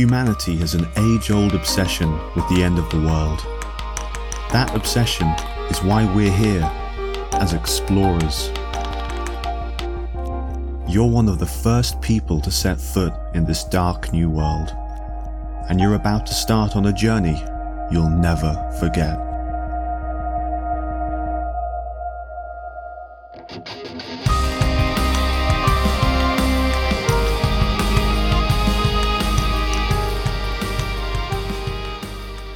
Humanity has an age old obsession with the end of the world. That obsession is why we're here as explorers. You're one of the first people to set foot in this dark new world, and you're about to start on a journey you'll never forget.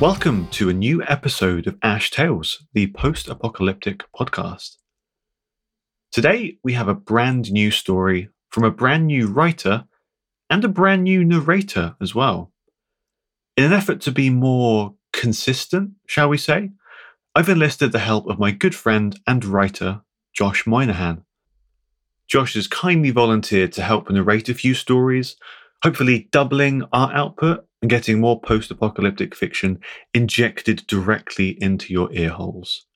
Welcome to a new episode of Ash Tales, the post apocalyptic podcast. Today, we have a brand new story from a brand new writer and a brand new narrator as well. In an effort to be more consistent, shall we say, I've enlisted the help of my good friend and writer, Josh Moynihan. Josh has kindly volunteered to help narrate a few stories, hopefully doubling our output and getting more post apocalyptic fiction injected directly into your ear holes.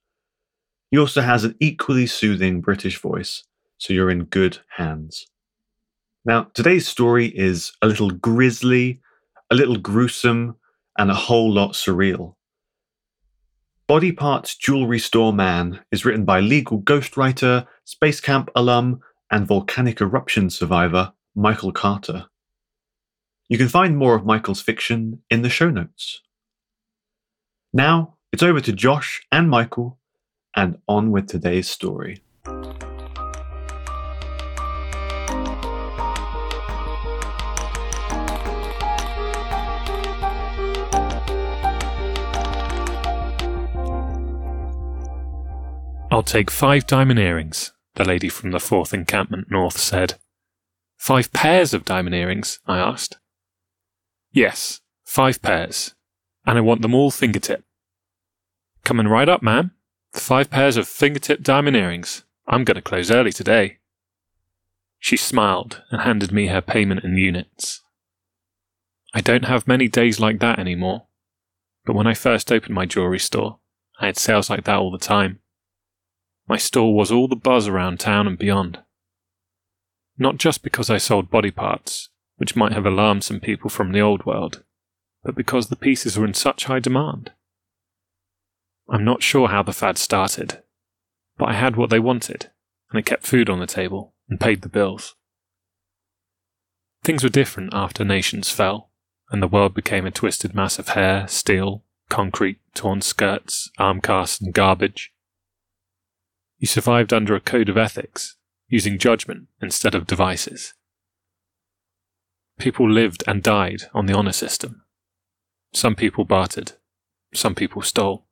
He also has an equally soothing British voice, so you're in good hands. Now, today's story is a little grisly, a little gruesome, and a whole lot surreal. Body Parts Jewelry Store Man is written by legal ghostwriter, Space Camp alum, and volcanic eruption survivor Michael Carter. You can find more of Michael's fiction in the show notes. Now, it's over to Josh and Michael, and on with today's story. I'll take five diamond earrings, the lady from the fourth encampment north said. Five pairs of diamond earrings? I asked. Yes, five pairs. And I want them all fingertip. Coming right up, ma'am. Five pairs of fingertip diamond earrings. I'm going to close early today. She smiled and handed me her payment in units. I don't have many days like that anymore. But when I first opened my jewelry store, I had sales like that all the time. My store was all the buzz around town and beyond. Not just because I sold body parts, which might have alarmed some people from the old world, but because the pieces were in such high demand. I'm not sure how the fad started, but I had what they wanted, and I kept food on the table and paid the bills. Things were different after nations fell, and the world became a twisted mass of hair, steel, concrete, torn skirts, arm casts, and garbage. You survived under a code of ethics, using judgment instead of devices. People lived and died on the honour system. Some people bartered, some people stole.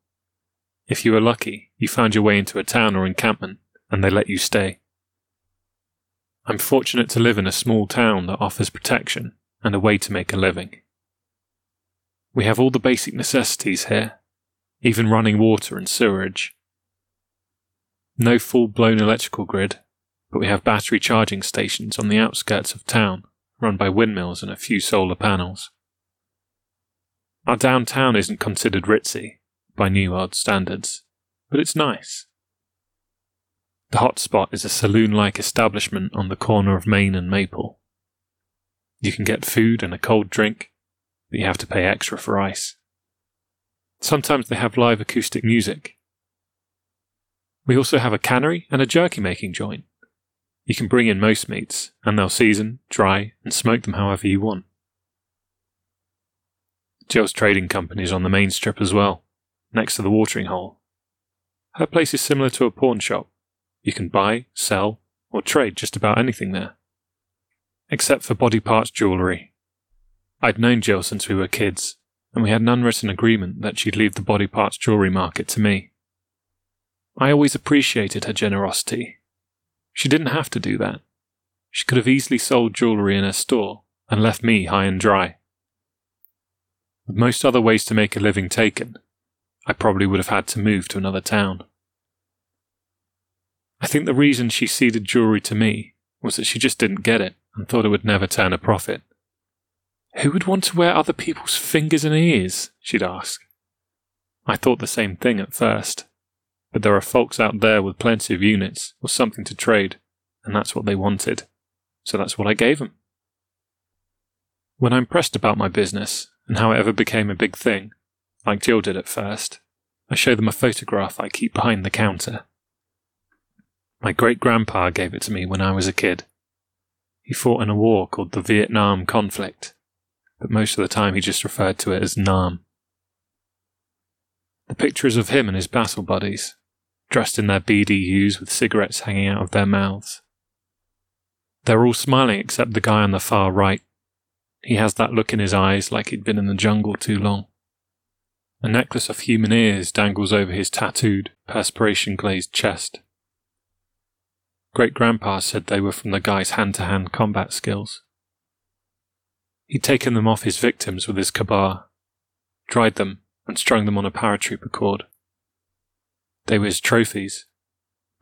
If you were lucky, you found your way into a town or encampment, and they let you stay. I'm fortunate to live in a small town that offers protection and a way to make a living. We have all the basic necessities here, even running water and sewerage. No full blown electrical grid, but we have battery charging stations on the outskirts of town run by windmills and a few solar panels. Our downtown isn't considered ritzy by New World standards, but it's nice. The hotspot is a saloon like establishment on the corner of Main and Maple. You can get food and a cold drink, but you have to pay extra for ice. Sometimes they have live acoustic music. We also have a cannery and a jerky making joint. You can bring in most meats, and they'll season, dry, and smoke them however you want. Jill's trading company is on the main strip as well, next to the watering hole. Her place is similar to a pawn shop. You can buy, sell, or trade just about anything there. Except for body parts jewellery. I'd known Jill since we were kids, and we had an unwritten agreement that she'd leave the body parts jewellery market to me. I always appreciated her generosity she didn't have to do that. She could have easily sold jewellery in her store and left me high and dry. With most other ways to make a living taken, I probably would have had to move to another town. I think the reason she ceded jewellery to me was that she just didn't get it and thought it would never turn a profit. Who would want to wear other people's fingers and ears? she'd ask. I thought the same thing at first. But there are folks out there with plenty of units or something to trade, and that's what they wanted. So that's what I gave them. When I'm pressed about my business and how it ever became a big thing, like Jill did at first, I show them a photograph I keep behind the counter. My great grandpa gave it to me when I was a kid. He fought in a war called the Vietnam Conflict, but most of the time he just referred to it as Nam. The picture is of him and his battle buddies, dressed in their BDUs with cigarettes hanging out of their mouths. They're all smiling except the guy on the far right. He has that look in his eyes like he'd been in the jungle too long. A necklace of human ears dangles over his tattooed, perspiration glazed chest. Great grandpa said they were from the guy's hand to hand combat skills. He'd taken them off his victims with his kabar, dried them, and strung them on a paratrooper cord. They were his trophies,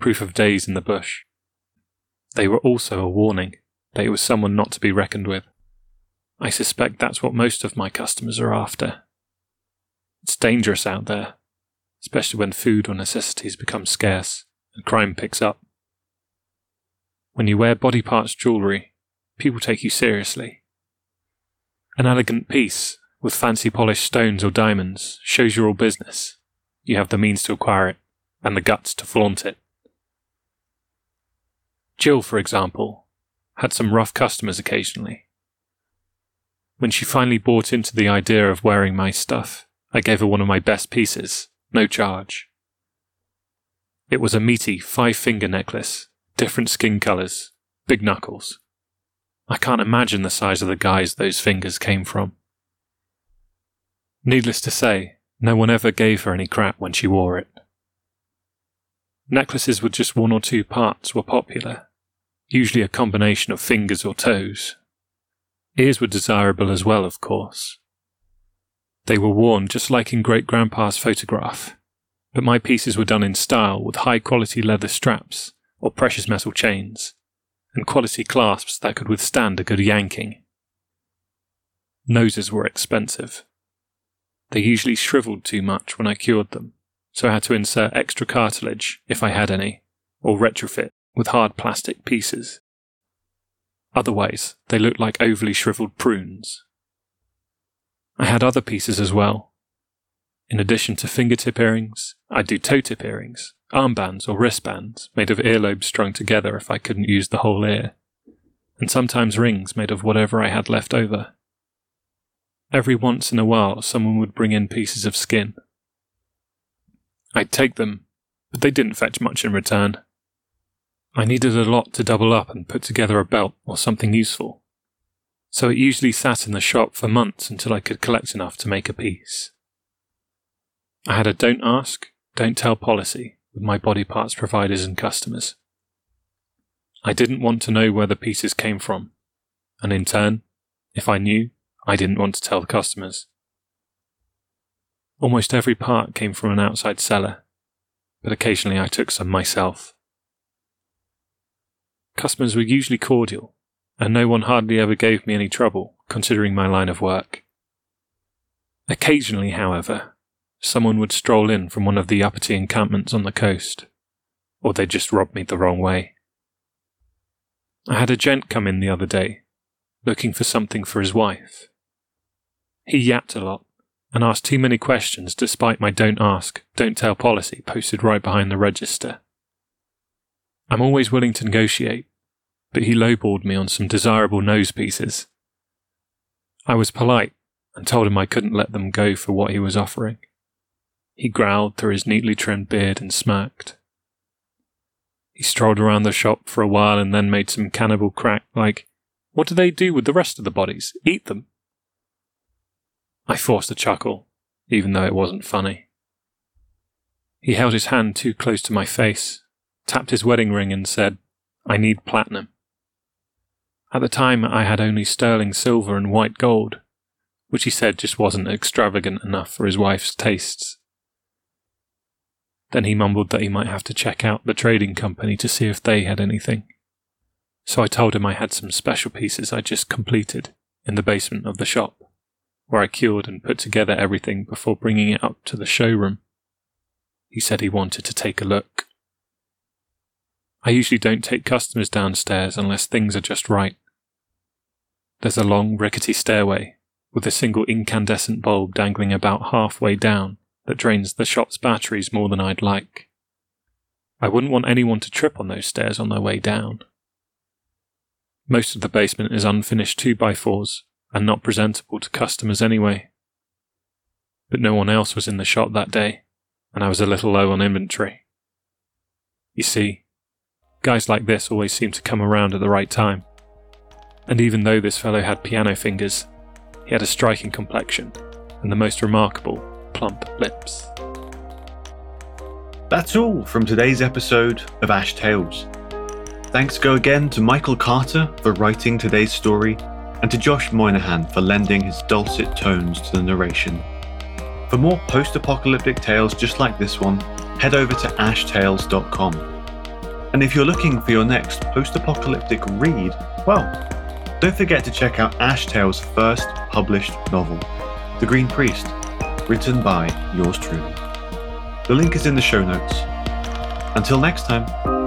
proof of days in the bush. They were also a warning that he was someone not to be reckoned with. I suspect that's what most of my customers are after. It's dangerous out there, especially when food or necessities become scarce and crime picks up. When you wear body parts jewellery, people take you seriously. An elegant piece with fancy polished stones or diamonds shows you're all business. You have the means to acquire it and the guts to flaunt it. Jill, for example, had some rough customers occasionally. When she finally bought into the idea of wearing my stuff, I gave her one of my best pieces, no charge. It was a meaty five finger necklace, different skin colours, big knuckles. I can't imagine the size of the guys those fingers came from. Needless to say, no one ever gave her any crap when she wore it. Necklaces with just one or two parts were popular, usually a combination of fingers or toes. Ears were desirable as well, of course. They were worn just like in Great Grandpa's photograph, but my pieces were done in style with high quality leather straps or precious metal chains, and quality clasps that could withstand a good yanking. Noses were expensive. They usually shriveled too much when I cured them, so I had to insert extra cartilage, if I had any, or retrofit with hard plastic pieces. Otherwise, they looked like overly shriveled prunes. I had other pieces as well. In addition to fingertip earrings, I'd do toe tip earrings, armbands or wristbands made of earlobes strung together if I couldn't use the whole ear, and sometimes rings made of whatever I had left over. Every once in a while, someone would bring in pieces of skin, I'd take them, but they didn't fetch much in return. I needed a lot to double up and put together a belt or something useful, so it usually sat in the shop for months until I could collect enough to make a piece. I had a don't ask, don't tell policy with my body parts providers and customers. I didn't want to know where the pieces came from, and in turn, if I knew, I didn't want to tell the customers. Almost every part came from an outside seller, but occasionally I took some myself. Customers were usually cordial, and no one hardly ever gave me any trouble, considering my line of work. Occasionally, however, someone would stroll in from one of the uppity encampments on the coast, or they'd just rob me the wrong way. I had a gent come in the other day, looking for something for his wife. He yapped a lot, and asked too many questions despite my don't ask, don't tell policy posted right behind the register. I'm always willing to negotiate, but he lowballed me on some desirable nose pieces. I was polite and told him I couldn't let them go for what he was offering. He growled through his neatly trimmed beard and smirked. He strolled around the shop for a while and then made some cannibal crack like, What do they do with the rest of the bodies? Eat them? I forced a chuckle, even though it wasn't funny. He held his hand too close to my face, tapped his wedding ring, and said, I need platinum. At the time, I had only sterling silver and white gold, which he said just wasn't extravagant enough for his wife's tastes. Then he mumbled that he might have to check out the trading company to see if they had anything. So I told him I had some special pieces I just completed in the basement of the shop where I cured and put together everything before bringing it up to the showroom. He said he wanted to take a look. I usually don't take customers downstairs unless things are just right. There's a long, rickety stairway with a single incandescent bulb dangling about halfway down that drains the shop's batteries more than I'd like. I wouldn't want anyone to trip on those stairs on their way down. Most of the basement is unfinished 2x4s and not presentable to customers anyway. But no one else was in the shop that day, and I was a little low on inventory. You see, guys like this always seem to come around at the right time. And even though this fellow had piano fingers, he had a striking complexion and the most remarkable plump lips. That's all from today's episode of Ash Tales. Thanks go again to Michael Carter for writing today's story, and to Josh Moynihan for lending his dulcet tones to the narration. For more post apocalyptic tales just like this one, head over to ashtales.com. And if you're looking for your next post apocalyptic read, well, don't forget to check out Ash Tales' first published novel, The Green Priest, written by yours truly. The link is in the show notes. Until next time.